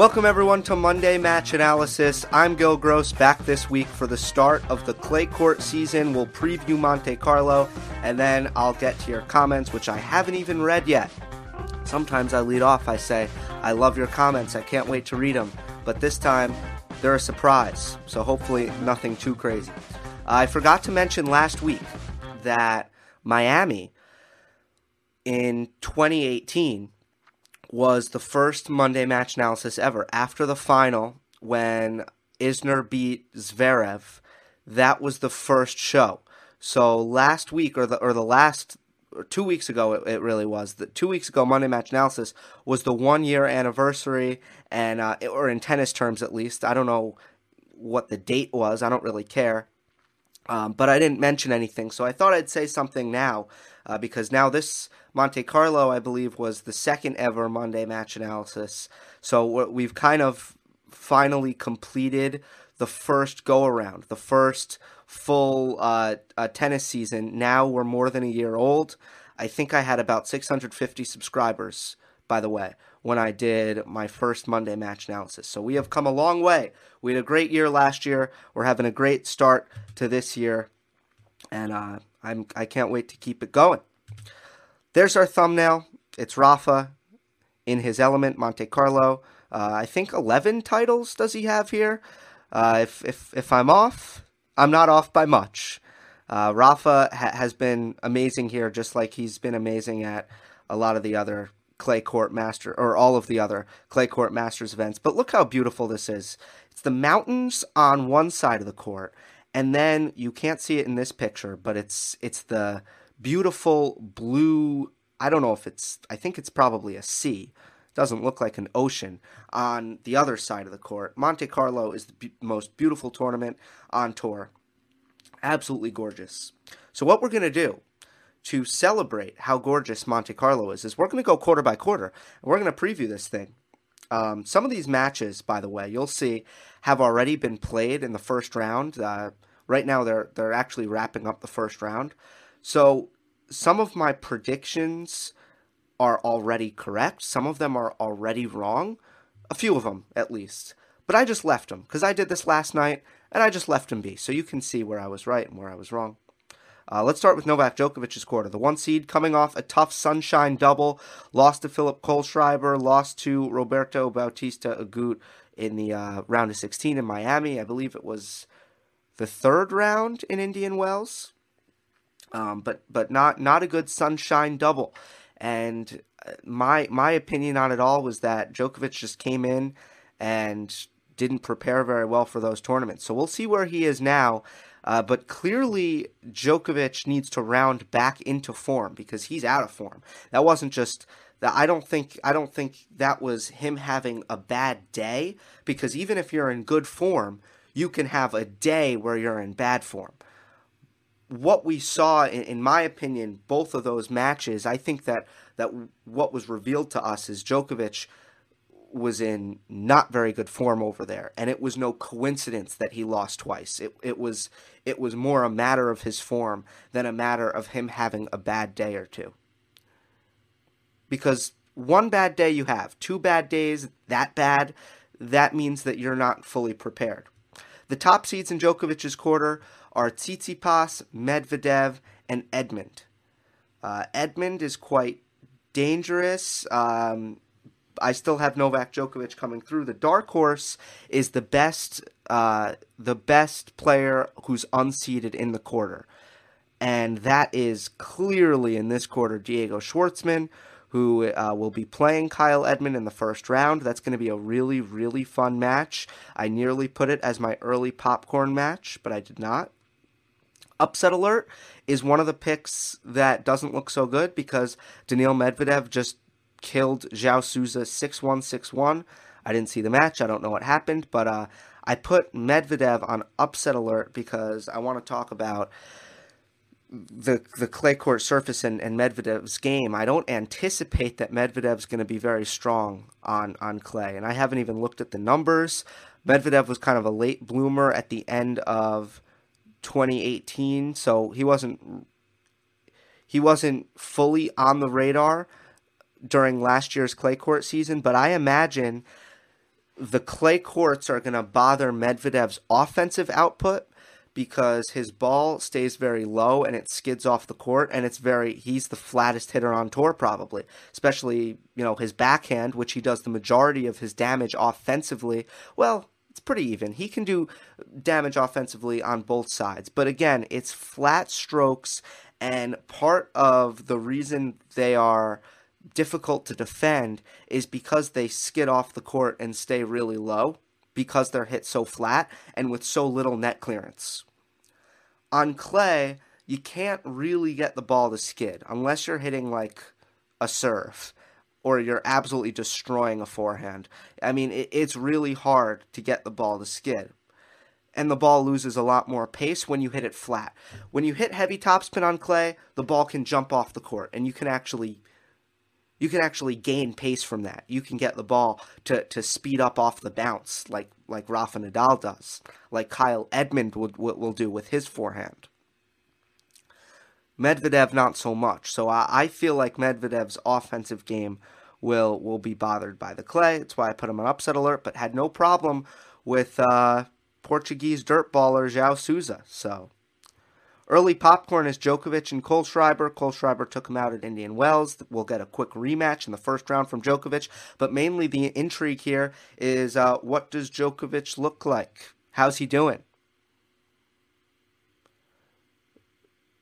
Welcome everyone to Monday Match Analysis. I'm Gil Gross back this week for the start of the clay court season. We'll preview Monte Carlo and then I'll get to your comments, which I haven't even read yet. Sometimes I lead off, I say, I love your comments, I can't wait to read them. But this time, they're a surprise, so hopefully nothing too crazy. I forgot to mention last week that Miami in 2018 was the first Monday match analysis ever after the final when Isner beat Zverev. That was the first show. So last week, or the or the last or two weeks ago, it, it really was. The two weeks ago, Monday Match Analysis was the one year anniversary, and uh, or in tennis terms at least. I don't know what the date was. I don't really care. Um, but I didn't mention anything, so I thought I'd say something now uh, because now this Monte Carlo, I believe, was the second ever Monday match analysis. So we've kind of finally completed the first go around, the first full uh, uh, tennis season. Now we're more than a year old. I think I had about 650 subscribers, by the way, when I did my first Monday match analysis. So we have come a long way. We had a great year last year. We're having a great start to this year, and uh, I'm I can't wait to keep it going. There's our thumbnail. It's Rafa in his element, Monte Carlo. Uh, I think 11 titles does he have here. Uh, if, if, if I'm off, I'm not off by much. Uh, Rafa ha- has been amazing here, just like he's been amazing at a lot of the other clay court master or all of the other clay court masters events. But look how beautiful this is. It's the mountains on one side of the court, and then you can't see it in this picture, but it's it's the beautiful blue. I don't know if it's. I think it's probably a sea. Doesn't look like an ocean on the other side of the court. Monte Carlo is the b- most beautiful tournament on tour. Absolutely gorgeous. So what we're gonna do to celebrate how gorgeous Monte Carlo is is we're gonna go quarter by quarter and we're gonna preview this thing. Um, some of these matches, by the way, you'll see, have already been played in the first round. Uh, right now, they're they're actually wrapping up the first round. So some of my predictions are already correct. Some of them are already wrong. A few of them, at least. But I just left them because I did this last night and I just left them be. So you can see where I was right and where I was wrong. Uh, let's start with Novak Djokovic's quarter. The one seed coming off a tough sunshine double, lost to Philip Kohlschreiber, lost to Roberto Bautista Agut in the uh, round of 16 in Miami. I believe it was the third round in Indian Wells um, but but not not a good sunshine double. And uh, my my opinion on it all was that Djokovic just came in and didn't prepare very well for those tournaments. So we'll see where he is now. Uh, but clearly, Djokovic needs to round back into form because he's out of form. That wasn't just that. I don't think I don't think that was him having a bad day because even if you're in good form, you can have a day where you're in bad form what we saw, in, in, my opinion, both of those matches, I think that that what was revealed to us is Djokovic was in not very good form over there, and it was no coincidence that he lost twice. It it was it was more a matter of his form than a matter of him having a bad day or two. Because one bad day you have, two bad days that bad, that means that you're not fully prepared. The top seeds in Djokovic's quarter are Tsitsipas, Medvedev, and Edmund. Uh, Edmund is quite dangerous. Um, I still have Novak Djokovic coming through. The dark horse is the best, uh, the best player who's unseeded in the quarter, and that is clearly in this quarter Diego Schwartzman, who uh, will be playing Kyle Edmund in the first round. That's going to be a really, really fun match. I nearly put it as my early popcorn match, but I did not upset alert is one of the picks that doesn't look so good because Daniil Medvedev just killed João Sousa 6 1 6 1. I didn't see the match. I don't know what happened, but uh, I put Medvedev on upset alert because I want to talk about the the clay court surface and, and Medvedev's game. I don't anticipate that Medvedev's going to be very strong on, on clay, and I haven't even looked at the numbers. Medvedev was kind of a late bloomer at the end of 2018, so he wasn't he wasn't fully on the radar during last year's clay court season, but I imagine the clay courts are going to bother Medvedev's offensive output because his ball stays very low and it skids off the court and it's very he's the flattest hitter on tour probably. Especially you know his backhand which he does the majority of his damage offensively. Well it's pretty even. He can do damage offensively on both sides. But again it's flat strokes and part of the reason they are difficult to defend is because they skid off the court and stay really low because they're hit so flat and with so little net clearance. On clay, you can't really get the ball to skid unless you're hitting like a serve or you're absolutely destroying a forehand. I mean, it, it's really hard to get the ball to skid. And the ball loses a lot more pace when you hit it flat. When you hit heavy topspin on clay, the ball can jump off the court and you can actually you can actually gain pace from that. You can get the ball to, to speed up off the bounce like like Rafa Nadal does, like Kyle Edmund would, will do with his forehand. Medvedev not so much. So I, I feel like Medvedev's offensive game will will be bothered by the clay. That's why I put him on upset alert, but had no problem with uh, Portuguese dirt baller João Sousa. So Early popcorn is Djokovic and Kohlschreiber. Kohlschreiber took him out at Indian Wells. We'll get a quick rematch in the first round from Djokovic. But mainly the intrigue here is uh, what does Djokovic look like? How's he doing?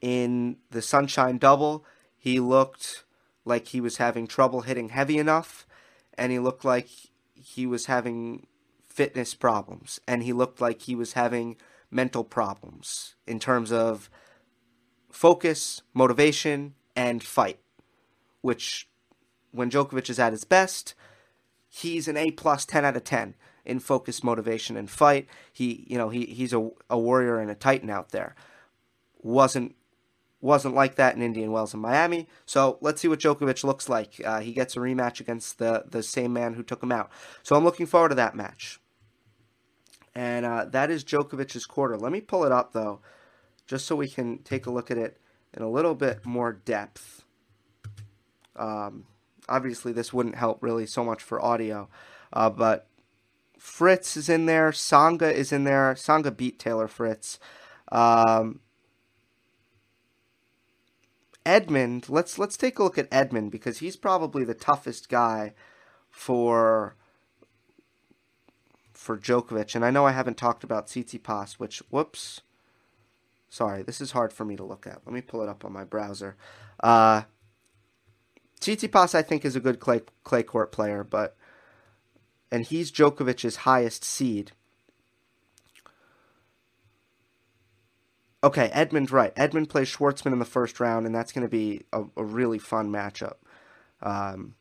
In the Sunshine Double, he looked like he was having trouble hitting heavy enough, and he looked like he was having fitness problems, and he looked like he was having mental problems in terms of focus, motivation, and fight. Which, when Djokovic is at his best, he's an A plus, ten out of ten in focus, motivation, and fight. He, you know, he he's a, a warrior and a titan out there. wasn't wasn't like that in Indian Wells and Miami. So let's see what Djokovic looks like. Uh, he gets a rematch against the the same man who took him out. So I'm looking forward to that match and uh, that is Djokovic's quarter. Let me pull it up though, just so we can take a look at it in a little bit more depth. Um, obviously, this wouldn't help really so much for audio, uh, but Fritz is in there. Tsonga is in there. Tsonga beat Taylor Fritz. Um, Edmund, let's let's take a look at Edmund because he's probably the toughest guy for for Djokovic, and I know I haven't talked about Tsitsipas, which whoops, sorry, this is hard for me to look at. Let me pull it up on my browser. Uh, Tsitsipas, I think, is a good clay clay court player, but and he's Djokovic's highest seed. Okay, Edmund, right. Edmund plays Schwartzman in the first round, and that's going to be a, a, really fun matchup. Um,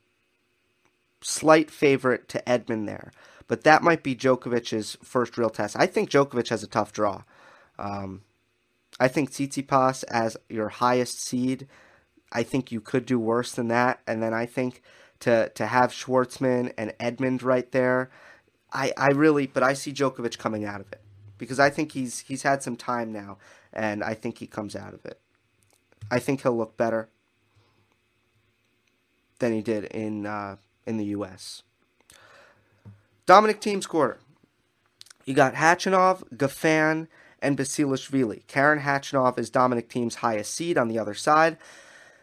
slight favorite to Edmund there but that might be Djokovic's first real test. I think Djokovic has a tough draw. Um, I think Tsitsipas as your highest seed, I think you could do worse than that. And then I think to to have Schwartzman and Edmund right there, I, I really, but I see Djokovic coming out of it because I think he's he's had some time now, and I think he comes out of it. I think he'll look better than he did in uh, in the U.S. Dominic Thiem's quarter. You got Khachanov, Goffin, and Basilashvili. Karen Khachanov is Dominic Thiem's highest seed on the other side.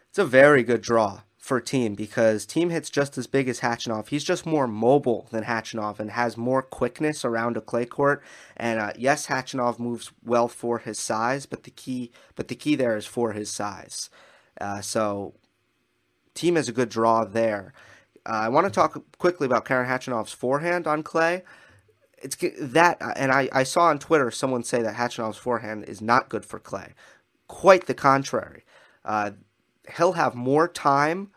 It's a very good draw for Thiem because Thiem hits just as big as Khachanov. He's just more mobile than Khachanov and has more quickness around a clay court. And uh, yes, Khachanov moves well for his size, but the key, but the key there is for his size. Uh, so Thiem has a good draw there. Uh, I want to talk quickly about Karen Khachanov's forehand on clay. It's that, and I, I saw on Twitter someone say that Khachanov's forehand is not good for clay. Quite the contrary. Uh, he'll have more time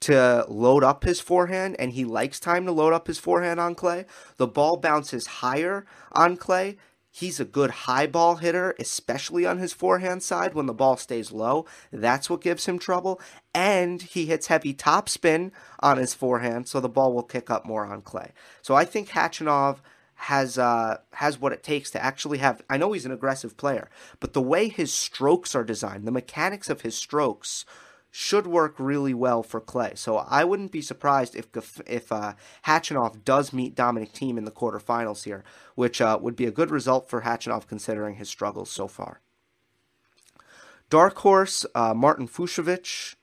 to load up his forehand, and he likes time to load up his forehand on clay. The ball bounces higher on clay, He's a good high ball hitter, especially on his forehand side when the ball stays low. That's what gives him trouble. And he hits heavy topspin on his forehand, so the ball will kick up more on clay. So I think Khachanov has uh, has what it takes to actually have. I know he's an aggressive player, but the way his strokes are designed, the mechanics of his strokes, should work really well for Clay. So I wouldn't be surprised if if uh, Khachanov does meet Dominic Thiem in the quarterfinals here, which uh, would be a good result for Khachanov considering his struggles so far. Dark horse uh, Martin Fucsovics,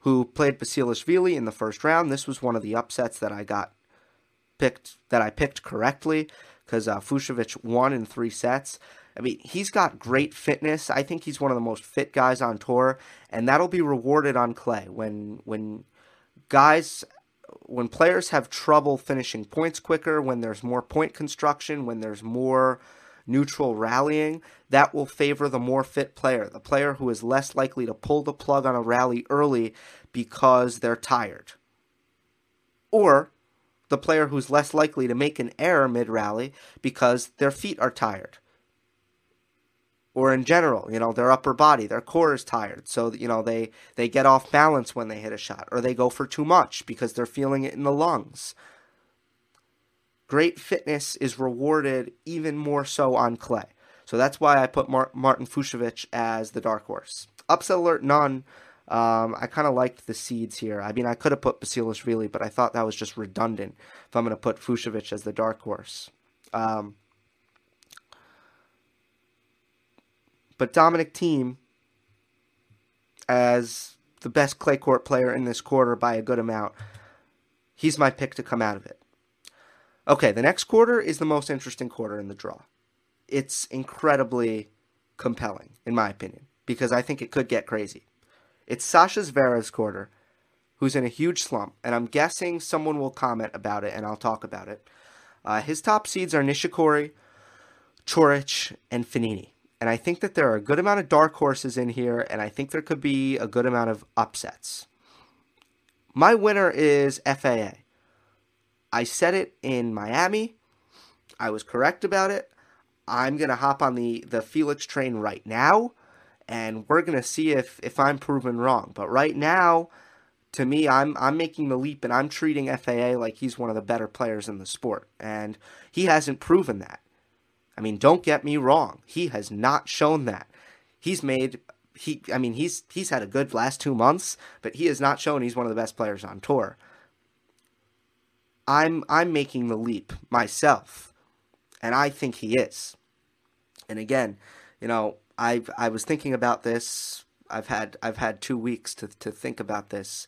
who played Basilashvili in the first round. This was one of the upsets that I got picked that I picked correctly because uh, won in three sets. I mean, he's got great fitness. I think he's one of the most fit guys on tour, and that'll be rewarded on clay when when guys when players have trouble finishing points quicker, when there's more point construction, when there's more neutral rallying, that will favor the more fit player, the player who is less likely to pull the plug on a rally early because they're tired. Or the player who's less likely to make an error mid rally because their feet are tired or in general, you know, their upper body, their core is tired. So, you know, they, they get off balance when they hit a shot, or they go for too much because they're feeling it in the lungs. Great fitness is rewarded even more so on clay. So that's why I put Mar- Martin Fucsovics as the dark horse. Upset alert, none. Um, I kind of liked the seeds here. I mean, I could have put Basilashvili, but I thought that was just redundant if I'm going to put Fucsovics as the dark horse. Um, But Dominic Thiem as the best clay court player in this quarter by a good amount, he's my pick to come out of it. Okay, the next quarter is the most interesting quarter in the draw. It's incredibly compelling, in my opinion, because I think it could get crazy. It's Sasha Zverev's quarter, who's in a huge slump, and I'm guessing someone will comment about it, and I'll talk about it. Uh, his top seeds are Nishikori, Coric, and Fognini. And I think that there are a good amount of dark horses in here, and I think there could be a good amount of upsets. My winner is FAA. I said it in Miami. I was correct about it. I'm going to hop on the, the Felix train right now, and we're going to see if, if I'm proven wrong. But right now, to me, I'm I'm making the leap and I'm treating FAA like he's one of the better players in the sport, and he hasn't proven that. I mean, don't get me wrong. He has not shown that. He's made he I mean, he's he's had a good last 2 months, but he has not shown he's one of the best players on tour. I'm I'm making the leap myself. And I think he is. And again, you know, I I was thinking about this. I've had I've had 2 weeks to to think about this.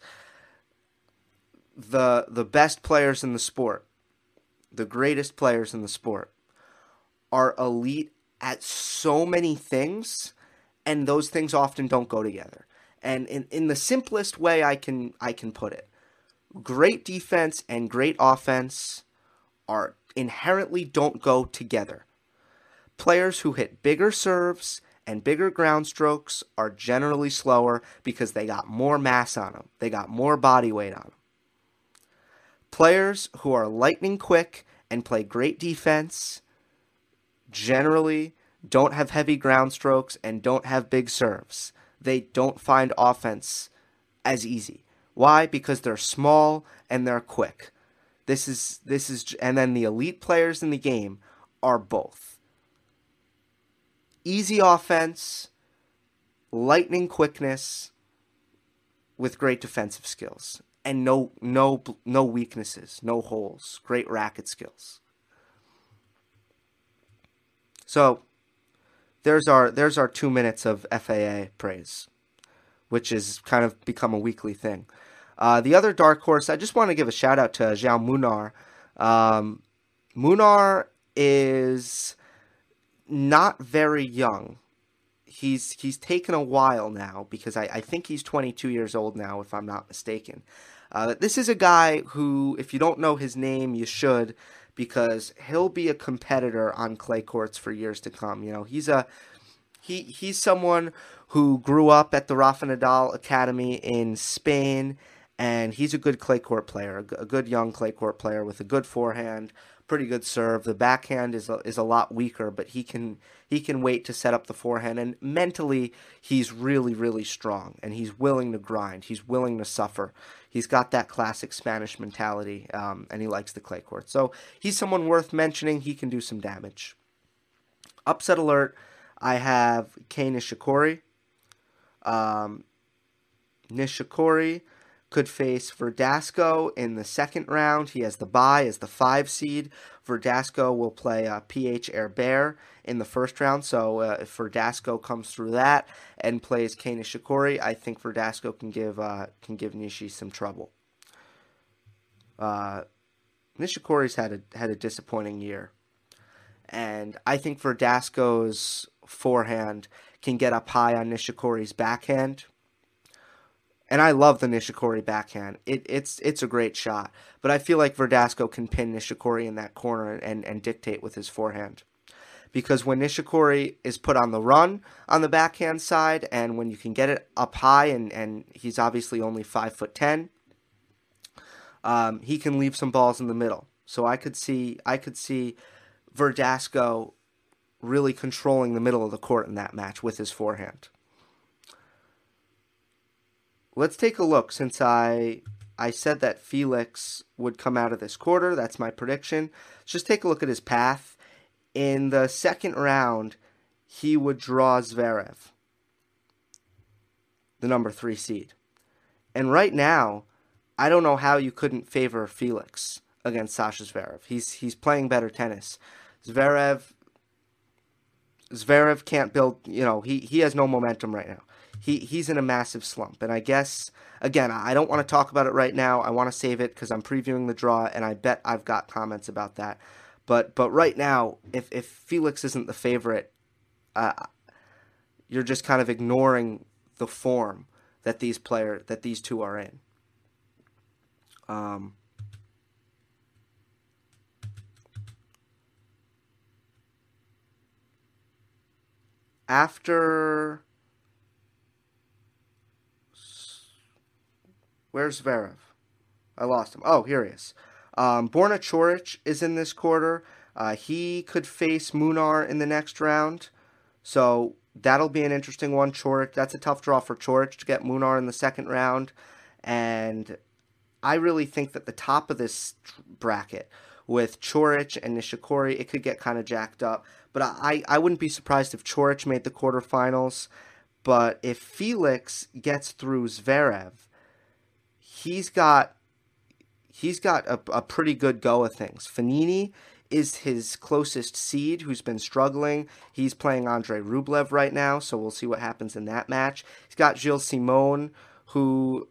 The the best players in the sport, the greatest players in the sport are elite at so many things and those things often don't go together. And in, in the simplest way I can I can put it, great defense and great offense are inherently don't go together. Players who hit bigger serves and bigger ground strokes are generally slower because they got more mass on them. They got more body weight on them. Players who are lightning quick and play great defense generally don't have heavy ground strokes and don't have big serves. They don't find offense as easy. Why? Because they're small and they're quick. This is this is and then the elite players in the game are both. Easy offense, lightning quickness with great defensive skills and no no no weaknesses, no holes, great racket skills. So there's our there's our two minutes of FAA praise, which has kind of become a weekly thing. Uh, the other dark horse, I just want to give a shout out to Jaume Munar. Um, Munar is not very young. He's he's taken a while now because I, I think he's 22 years old now, if I'm not mistaken. Uh, this is a guy who, if you don't know his name, you should because he'll be a competitor on clay courts for years to come. You know, he's a he he's someone who grew up at the Rafa Nadal Academy in Spain, and he's a good clay court player, a good young clay court player with a good forehand, pretty good serve. The backhand is a, is a lot weaker, but he can he can wait to set up the forehand, and mentally he's really really strong, and he's willing to grind. He's willing to suffer he's got that classic Spanish mentality, um, and he likes the clay court. So he's someone worth mentioning. He can do some damage. Upset alert. I have Kei Nishikori. Um, Nishikori could face Verdasco in the second round. He has the bye as the five seed. Verdasco will play uh, PH Herbert in the first round. So uh, if Verdasco comes through that and plays Kei Nishikori, I think Verdasco can give uh, can give Nishi some trouble. Uh, Nishikori's had a had a disappointing year, and I think Verdasco's forehand can get up high on Nishikori's backhand and I love the Nishikori backhand. It, it's it's a great shot, but I feel like Verdasco can pin Nishikori in that corner and, and dictate with his forehand. Because when Nishikori is put on the run on the backhand side, and when you can get it up high, and, and he's obviously only five foot ten, um, he can leave some balls in the middle. So I could see I could see Verdasco really controlling the middle of the court in that match with his forehand let's take a look since I I said that Felix would come out of this quarter. That's my prediction. Let's just take a look at his path. In the second round, he would draw Zverev, the number three seed. And right now, I don't know how you couldn't favor Felix against Sasha Zverev. He's he's playing better tennis. Zverev Zverev can't build, you know, he, he has no momentum right now he he's in a massive slump. And I guess again, I don't want to talk about it right now. I want to save it because I'm previewing the draw, and I bet I've got comments about that. But but right now, if if Felix isn't the favorite, uh, you're just kind of ignoring the form that these player that these two are in. Um, after Where's Zverev? I lost him. Oh, here he is. Um, Borna Coric is in this quarter. Uh, he could face Munar in the next round. So that'll be an interesting one. Coric, that's a tough draw for Coric to get Munar in the second round. And I really think that the top of this bracket with Coric and Nishikori, it could get kind of jacked up. But I, I wouldn't be surprised if Coric made the quarterfinals. But if Felix gets through Zverev, he's got he's got a, a pretty good go of things. Fognini is his closest seed who's been struggling. He's playing Andre Rublev right now, so we'll see what happens in that match. He's got Gilles Simon, who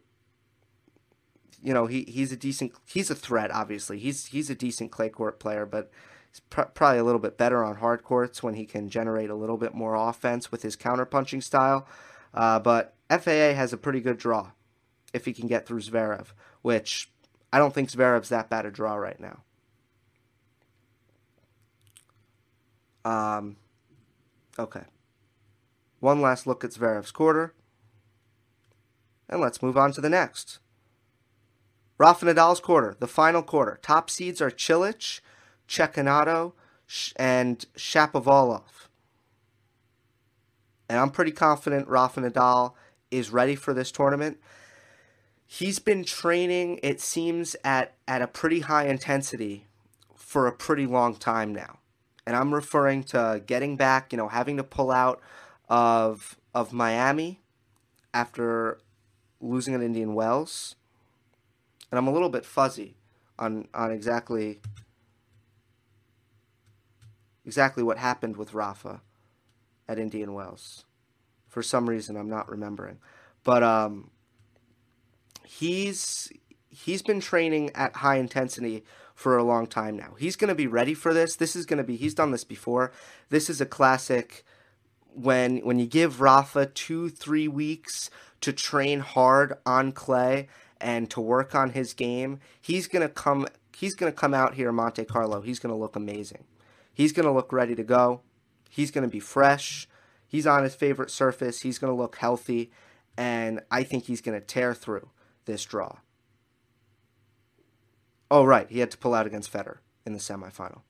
you know, he, he's a decent he's a threat obviously. He's he's a decent clay court player, but he's pr- probably a little bit better on hard courts when he can generate a little bit more offense with his counterpunching style. Uh, but FAA has a pretty good draw if he can get through Zverev, which I don't think Zverev's that bad a draw right now. Um, okay. One last look at Zverev's quarter. And let's move on to the next. Rafa Nadal's quarter, the final quarter. Top seeds are Cilic, Cecchinato, and Shapovalov. And I'm pretty confident Rafa Nadal is ready for this tournament he's been training it seems at at a pretty high intensity for a pretty long time now. And i'm referring to getting back you know having to pull out of of miami after losing at indian wells. And i'm a little bit fuzzy on on exactly exactly what happened with rafa at indian wells. For some reason i'm not remembering. But um he's he's been training at high intensity for a long time now. He's going to be ready for this. This is going to be he's done this before. This is a classic when when you give Rafa 2-3 weeks to train hard on clay and to work on his game, he's going to come he's going to come out here in Monte Carlo. He's going to look amazing. He's going to look ready to go. He's going to be fresh. He's on his favorite surface. He's going to look healthy and I think he's going to tear through this draw. Oh, right. He had to pull out against Federer in the semifinal.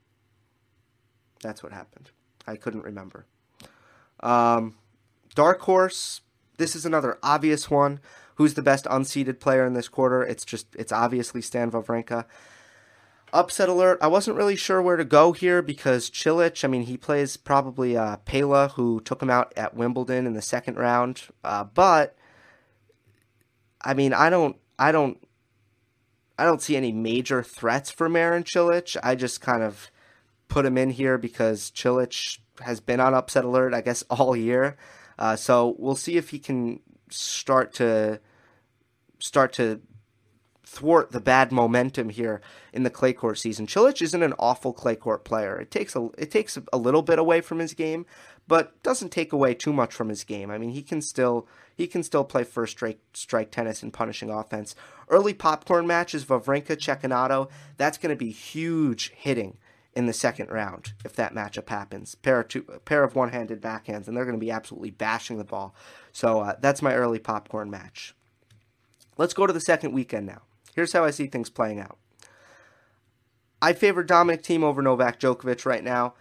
That's what happened. I couldn't remember. Um, dark horse. This is another obvious one. Who's the best unseeded player in this quarter? It's just it's obviously Stan Wawrinka. Upset alert. I wasn't really sure where to go here because Cilic. I mean, he plays probably uh, Pella, who took him out at Wimbledon in the second round. Uh, but I mean, I don't, I don't, I don't see any major threats for Marin Cilic. I just kind of put him in here because Cilic has been on upset alert, I guess, all year. Uh, so we'll see if he can start to start to thwart the bad momentum here in the clay court season. Cilic isn't an awful clay court player. It takes a it takes a little bit away from his game, but doesn't take away too much from his game. I mean, he can still he can still play first strike strike tennis and punishing offense. Early popcorn matches Wawrinka Cecchinato, that's going to be huge hitting in the second round if that matchup happens. Pair of two, pair of one-handed backhands, and they're going to be absolutely bashing the ball. So uh, that's my early popcorn match. Let's go to the second weekend now. Here's how I see things playing out. I favor Dominic Thiem over Novak Djokovic right now.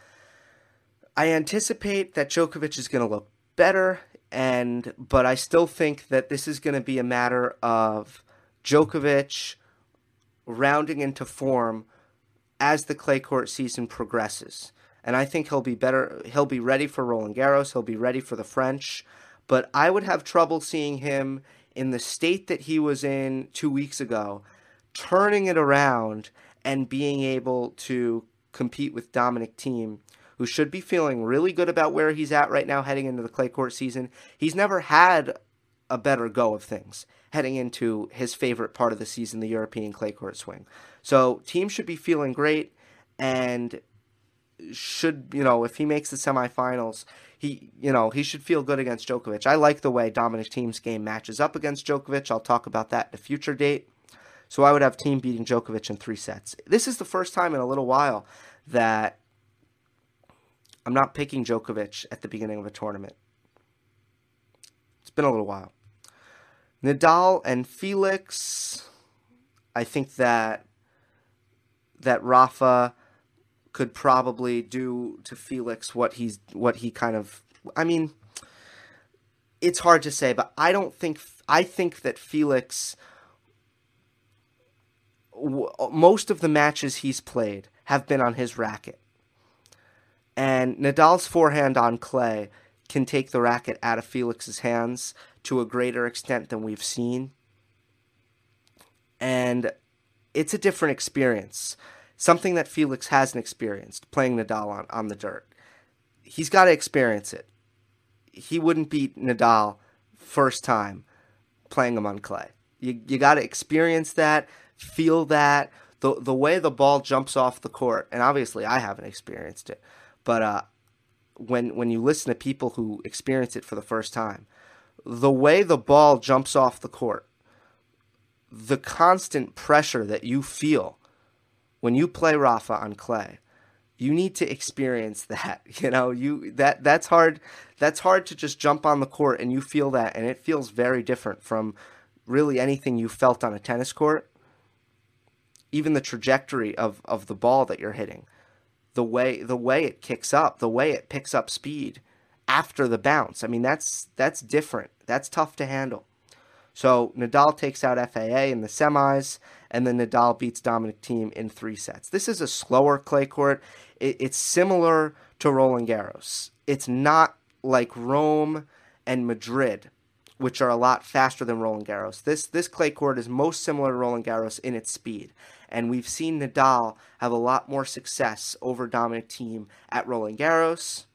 I anticipate that Djokovic is going to look better, and but I still think that this is going to be a matter of Djokovic rounding into form as the clay court season progresses. And I think he'll be better. He'll be ready for Roland Garros. He'll be ready for the French. But I would have trouble seeing him in the state that he was in two weeks ago, turning it around and being able to compete with Dominic Thiem, who should be feeling really good about where he's at right now heading into the clay court season. He's never had a better go of things heading into his favorite part of the season, the European clay court swing. So Thiem should be feeling great and should, you know, if he makes the semifinals, he, you know, he should feel good against Djokovic. I like the way Dominic Thiem's game matches up against Djokovic. I'll talk about that at a future date. So I would have Thiem beating Djokovic in three sets. This is the first time in a little while that I'm not picking Djokovic at the beginning of a tournament. It's been a little while. Nadal and Felix, I think that that Rafa could probably do to Felix what he's what he kind of I mean it's hard to say but I don't think I think that Felix most of the matches he's played have been on his racket. And Nadal's forehand on clay can take the racket out of Felix's hands to a greater extent than we've seen. And it's a different experience. Something that Felix hasn't experienced playing Nadal on, on the dirt. He's got to experience it. He wouldn't beat Nadal first time playing him on clay. You, you got to experience that, feel that, the, the way the ball jumps off the court. And obviously, I haven't experienced it. But uh, when, when you listen to people who experience it for the first time, the way the ball jumps off the court, the constant pressure that you feel when you play Rafa on clay, you need to experience that. You know, you that that's hard. That's hard to just jump on the court and you feel that, and it feels very different from really anything you felt on a tennis court. Even the trajectory of, of the ball that you're hitting, the way the way it kicks up, the way it picks up speed after the bounce. I mean, that's that's different. That's tough to handle. So Nadal takes out FAA in the semis, and then Nadal beats Dominic Thiem in three sets. This is a slower clay court. it's similar to Roland Garros. It's not like Rome and Madrid, which are a lot faster than Roland Garros. This this clay court is most similar to Roland Garros in its speed. And we've seen Nadal have a lot more success over Dominic Thiem at Roland Garros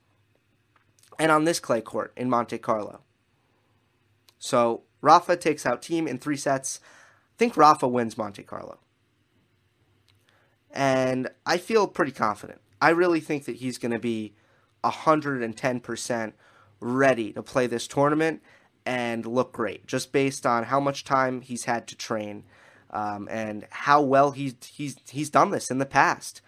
and on this clay court in Monte Carlo. So Rafa takes out Thiem in three sets. I think Rafa wins Monte Carlo. And I feel pretty confident. I really think that he's going to be 110% ready to play this tournament and look great, just based on how much time he's had to train um, and how well he's, he's, he's done this in the past.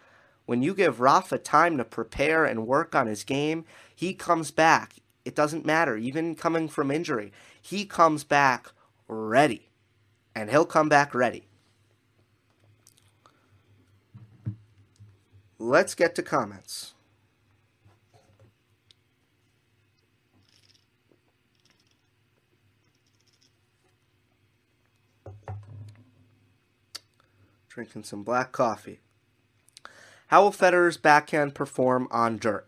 When you give Rafa time to prepare and work on his game, he comes back. It doesn't matter, even coming from injury. He comes back ready. And he'll come back ready. Let's get to comments. Drinking some black coffee. How will Federer's backhand perform on dirt?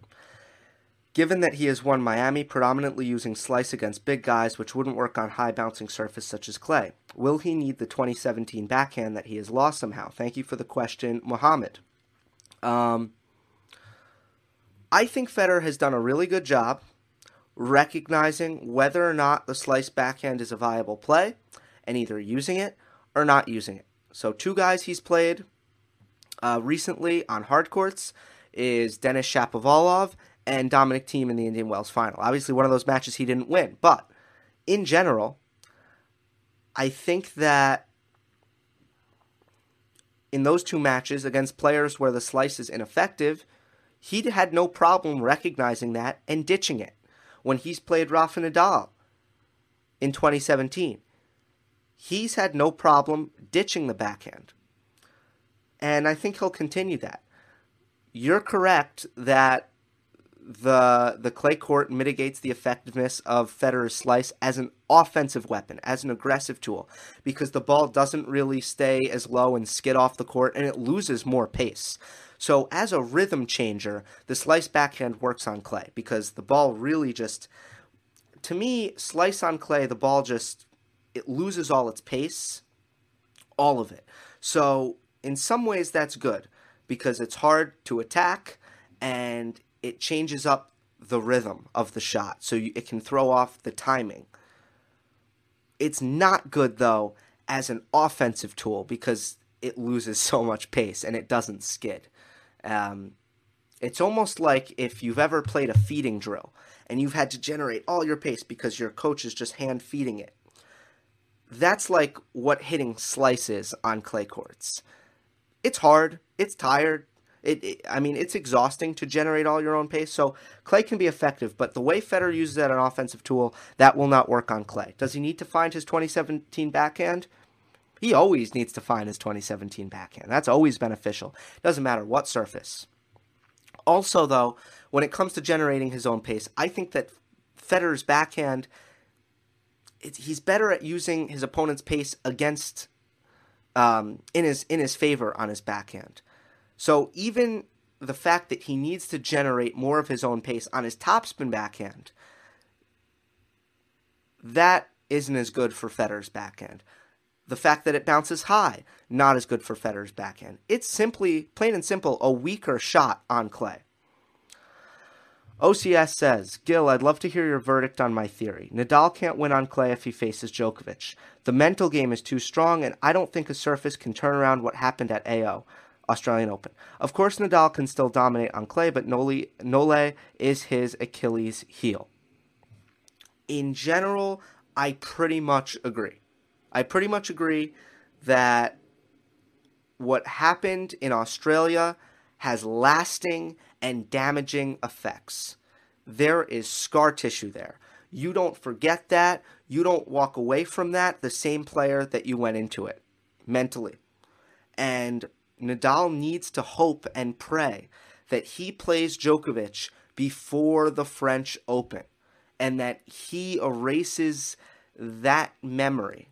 Given that he has won Miami predominantly using slice against big guys, which wouldn't work on high bouncing surface such as clay. Will he need the 2017 backhand that he has lost somehow? Thank you for the question, Mohammed. Um, I think Federer has done a really good job recognizing whether or not the slice backhand is a viable play and either using it or not using it. So, two guys he's played uh, recently on hard courts is Denis Shapovalov and Dominic Thiem in the Indian Wells final. Obviously, one of those matches he didn't win, but in general, I think that in those two matches against players where the slice is ineffective, he had no problem recognizing that and ditching it. When he's played Rafa Nadal in 2017, he's had no problem ditching the backhand. And I think he'll continue that. You're correct that the the clay court mitigates the effectiveness of Federer's slice as an offensive weapon, as an aggressive tool, because the ball doesn't really stay as low and skid off the court and it loses more pace. So as a rhythm changer, the slice backhand works on clay because the ball really just to me, slice on clay, the ball just it loses all its pace, all of it. So in some ways that's good because it's hard to attack and it changes up the rhythm of the shot, so you, it can throw off the timing. It's not good though as an offensive tool because it loses so much pace and it doesn't skid. Um, it's almost like if you've ever played a feeding drill and you've had to generate all your pace because your coach is just hand feeding it. That's like what hitting slices on clay courts. It's hard, it's tired, it, it, I mean, it's exhausting to generate all your own pace. So clay can be effective, but the way Federer uses that an offensive tool, that will not work on clay. Does he need to find his 2017 backhand? He always needs to find his 2017 backhand. That's always beneficial. Doesn't matter what surface. Also, though, when it comes to generating his own pace, I think that Federer's backhand, he's better at using his opponent's pace against, um, in his in his favor on his backhand. So even the fact that he needs to generate more of his own pace on his topspin backhand, that isn't as good for Federer's backhand. The fact that it bounces high, not as good for Federer's backhand. It's simply, plain and simple, a weaker shot on clay. OCS says, Gil, I'd love to hear your verdict on my theory. Nadal can't win on clay if he faces Djokovic. The mental game is too strong, and I don't think a surface can turn around what happened at AO. Australian Open. Of course, Nadal can still dominate on clay, but Nole, Nole is his Achilles heel. In general, I pretty much agree. I pretty much agree that what happened in Australia has lasting and damaging effects. There is scar tissue there. You don't forget that. You don't walk away from that the same player that you went into it mentally. And Nadal needs to hope and pray that he plays Djokovic before the French Open and that he erases that memory.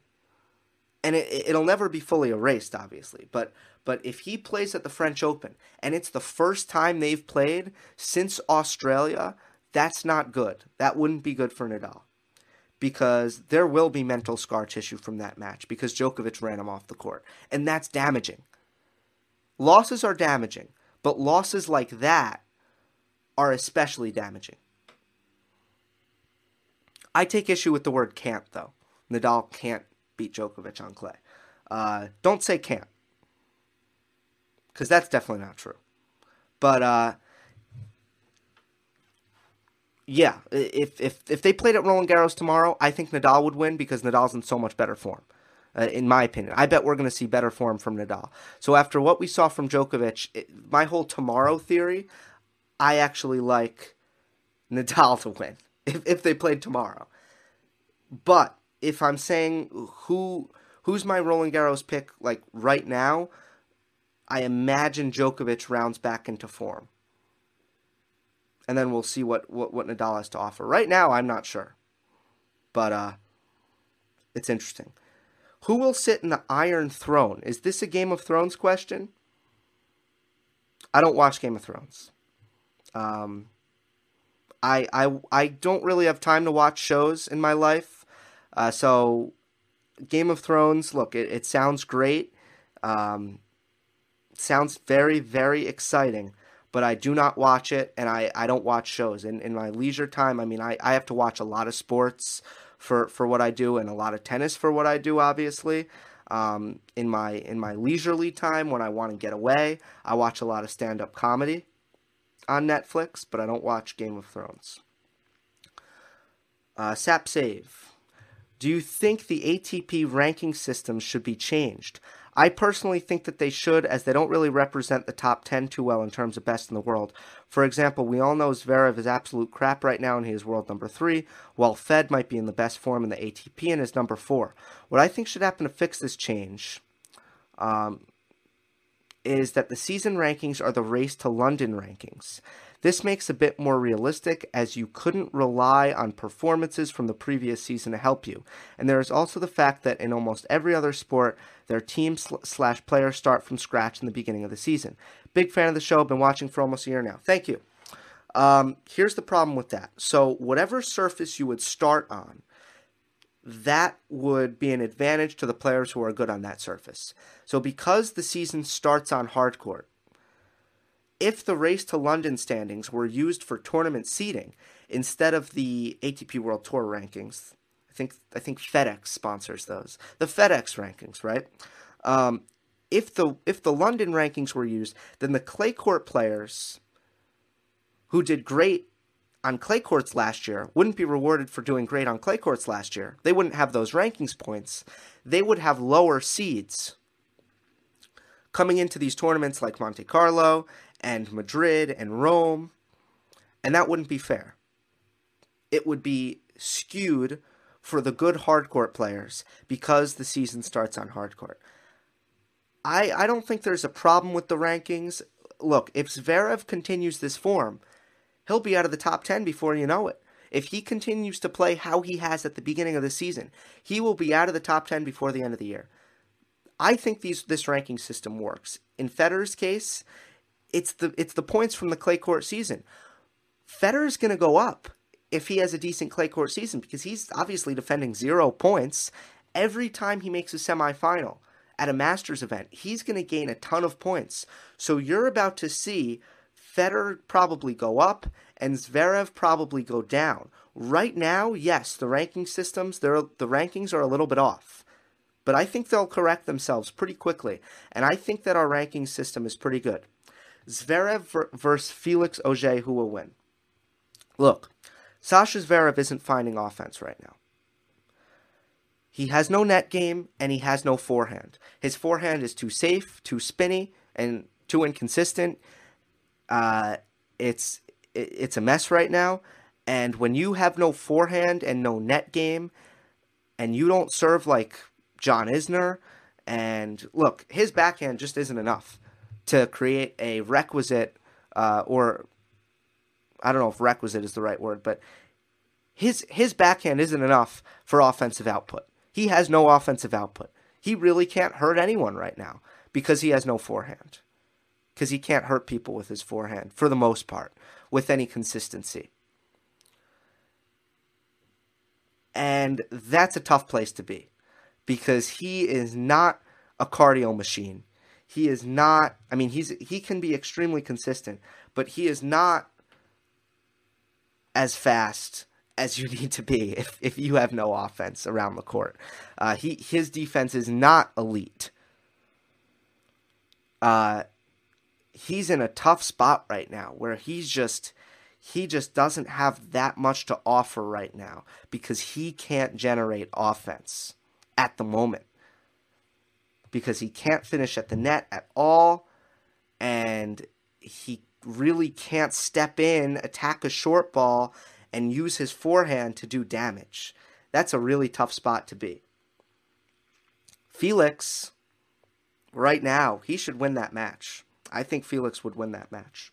And it, will never be fully erased, obviously, but but if he plays at the French Open and it's the first time they've played since Australia, that's not good. That wouldn't be good for Nadal because there will be mental scar tissue from that match because Djokovic ran him off the court, and that's damaging. Losses are damaging, but losses like that are especially damaging. I take issue with the word can't, though. Nadal can't beat Djokovic on clay. Uh, don't say can't, because that's definitely not true. But uh, yeah, if if if they played at Roland Garros tomorrow, I think Nadal would win because Nadal's in so much better form uh, in my opinion. I bet we're going to see better form from Nadal. So after what we saw from Djokovic, it, my whole tomorrow theory, I actually like Nadal to win if, if they played tomorrow. But if I'm saying who who's my Roland Garros pick like right now, I imagine Djokovic rounds back into form. And then we'll see what, what, what Nadal has to offer. Right now, I'm not sure. But uh, it's interesting. Who will sit in the Iron Throne? Is this a Game of Thrones question? I don't watch Game of Thrones. Um, I, I, I don't really have time to watch shows in my life. Uh, so Game of Thrones, look, it, it sounds great. Um, sounds very, very exciting, but I do not watch it and I, I don't watch shows. In, in my leisure time, I mean, I, I have to watch a lot of sports for, for what I do and a lot of tennis for what I do, obviously. Um, in my in my leisurely time when I want to get away, I watch a lot of stand up comedy on Netflix, but I don't watch Game of Thrones. Uh, Sap Save. Do you think the ATP ranking system should be changed? I personally think that they should, as they don't really represent the top 10 too well in terms of best in the world. For example, we all know Zverev is absolute crap right now and he is world number three, while Fed might be in the best form in the ATP and is number four. What I think should happen to fix this change um, is that the season rankings are the race to London rankings. This makes a bit more realistic as you couldn't rely on performances from the previous season to help you. And there is also the fact that in almost every other sport, their team slash players start from scratch in the beginning of the season. Big fan of the show, been watching for almost a year now. Thank you. Um, here's the problem with that. So, whatever surface you would start on, that would be an advantage to the players who are good on that surface. So, because the season starts on hard court, if the race to London standings were used for tournament seeding instead of the ATP World Tour rankings, I think I think FedEx sponsors those. The FedEx rankings, right? Um, if the if the London rankings were used, then the clay court players who did great on clay courts last year wouldn't be rewarded for doing great on clay courts last year. They wouldn't have those rankings points. They would have lower seeds coming into these tournaments like Monte Carlo and Madrid and Rome, and that wouldn't be fair. It would be skewed for the good hardcourt players because the season starts on hardcourt. I I don't think there's a problem with the rankings. Look, if Zverev continues this form, he'll be out of the top 10 before you know it. If he continues to play how he has at the beginning of the season, he will be out of the top 10 before the end of the year. I think these this ranking system works. In Federer's case, it's the it's the points from the clay court season. Federer's going to go up if he has a decent clay court season because he's obviously defending zero points every time he makes a semifinal at a Masters event. He's going to gain a ton of points. So you're about to see Federer probably go up and Zverev probably go down. Right now, yes, the ranking systems, the rankings are a little bit off. But I think they'll correct themselves pretty quickly. And I think that our ranking system is pretty good. Zverev versus Felix Auger, who will win? Look, Sasha Zverev isn't finding offense right now. He has no net game and he has no forehand. His forehand is too safe, too spinny, and too inconsistent. Uh, it's it's a mess right now. And when you have no forehand and no net game, and you don't serve like John Isner, and look, his backhand just isn't enough to create a requisite uh, or I don't know if requisite is the right word, but his his backhand isn't enough for offensive output. He has no offensive output. He really can't hurt anyone right now because he has no forehand. Because he can't hurt people with his forehand for the most part with any consistency. And that's a tough place to be because he is not a cardio machine. He is not. I mean, he's he can be extremely consistent, but he is not as fast as you need to be if, if you have no offense around the court. Uh, he his defense is not elite. Uh, he's in a tough spot right now where he's just he just doesn't have that much to offer right now because he can't generate offense at the moment because he can't finish at the net at all and he really can't step in, attack a short ball, and use his forehand to do damage. That's a really tough spot to be. Felix, right now, he should win that match. I think Felix would win that match.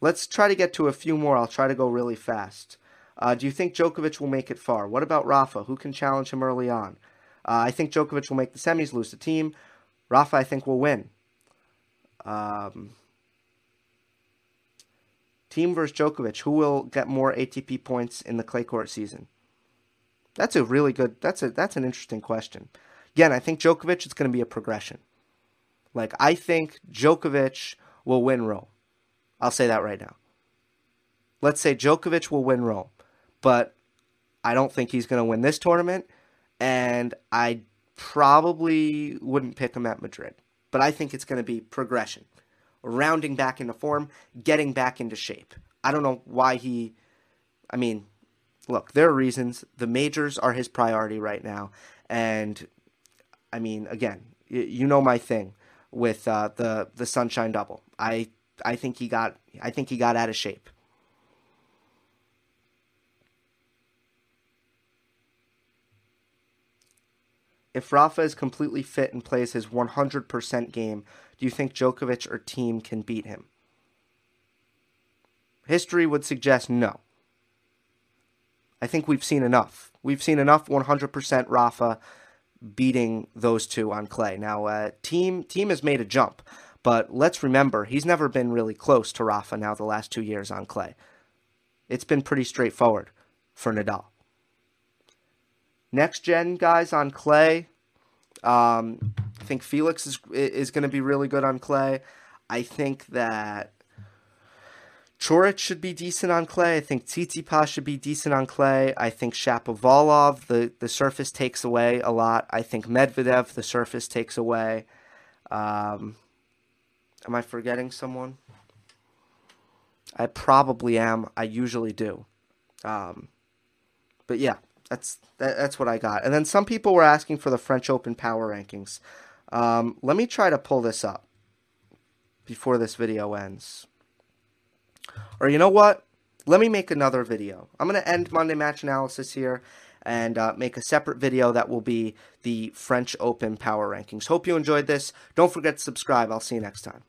Let's try to get to a few more. I'll try to go really fast. Uh, do you think Djokovic will make it far? What about Rafa? Who can challenge him early on? Uh, I think Djokovic will make the semis, lose the Thiem. Rafa, I think, will win. Um, Thiem versus Djokovic. Who will get more ATP points in the clay court season? That's a really good. That's a that's an interesting question. Again, I think Djokovic is going to be a progression. Like I think Djokovic will win Rome. I'll say that right now. Let's say Djokovic will win Rome, but I don't think he's going to win this tournament, and I probably wouldn't pick him at Madrid. But I think it's going to be progression, rounding back into form, getting back into shape. I don't know why he. I mean, look, there are reasons. The majors are his priority right now, and I mean, again, you know my thing with uh, the the Sunshine Double. I I think he got I think he got out of shape. If Rafa is completely fit and plays his 100% game, do you think Djokovic or Thiem can beat him? History would suggest no. I think we've seen enough. We've seen enough 100% Rafa beating those two on clay. Now, uh, team Thiem has made a jump, but let's remember he's never been really close to Rafa now the last two years on clay. It's been pretty straightforward for Nadal. Next gen guys on clay, um, I think Felix is is going to be really good on clay. I think that Coric should be decent on clay. I think Tsitsipas should be decent on clay. I think Shapovalov, the, the surface takes away a lot. I think Medvedev, the surface takes away. Um, am I forgetting someone? I probably am. I usually do. Um, but yeah, that's that, that's what I got. And then some people were asking for the French Open power rankings. Um, let me try to pull this up before this video ends. Or you know what? Let me make another video. I'm going to end Monday Match Analysis here and uh, make a separate video that will be the French Open Power Rankings. Hope you enjoyed this. Don't forget to subscribe. I'll see you next time.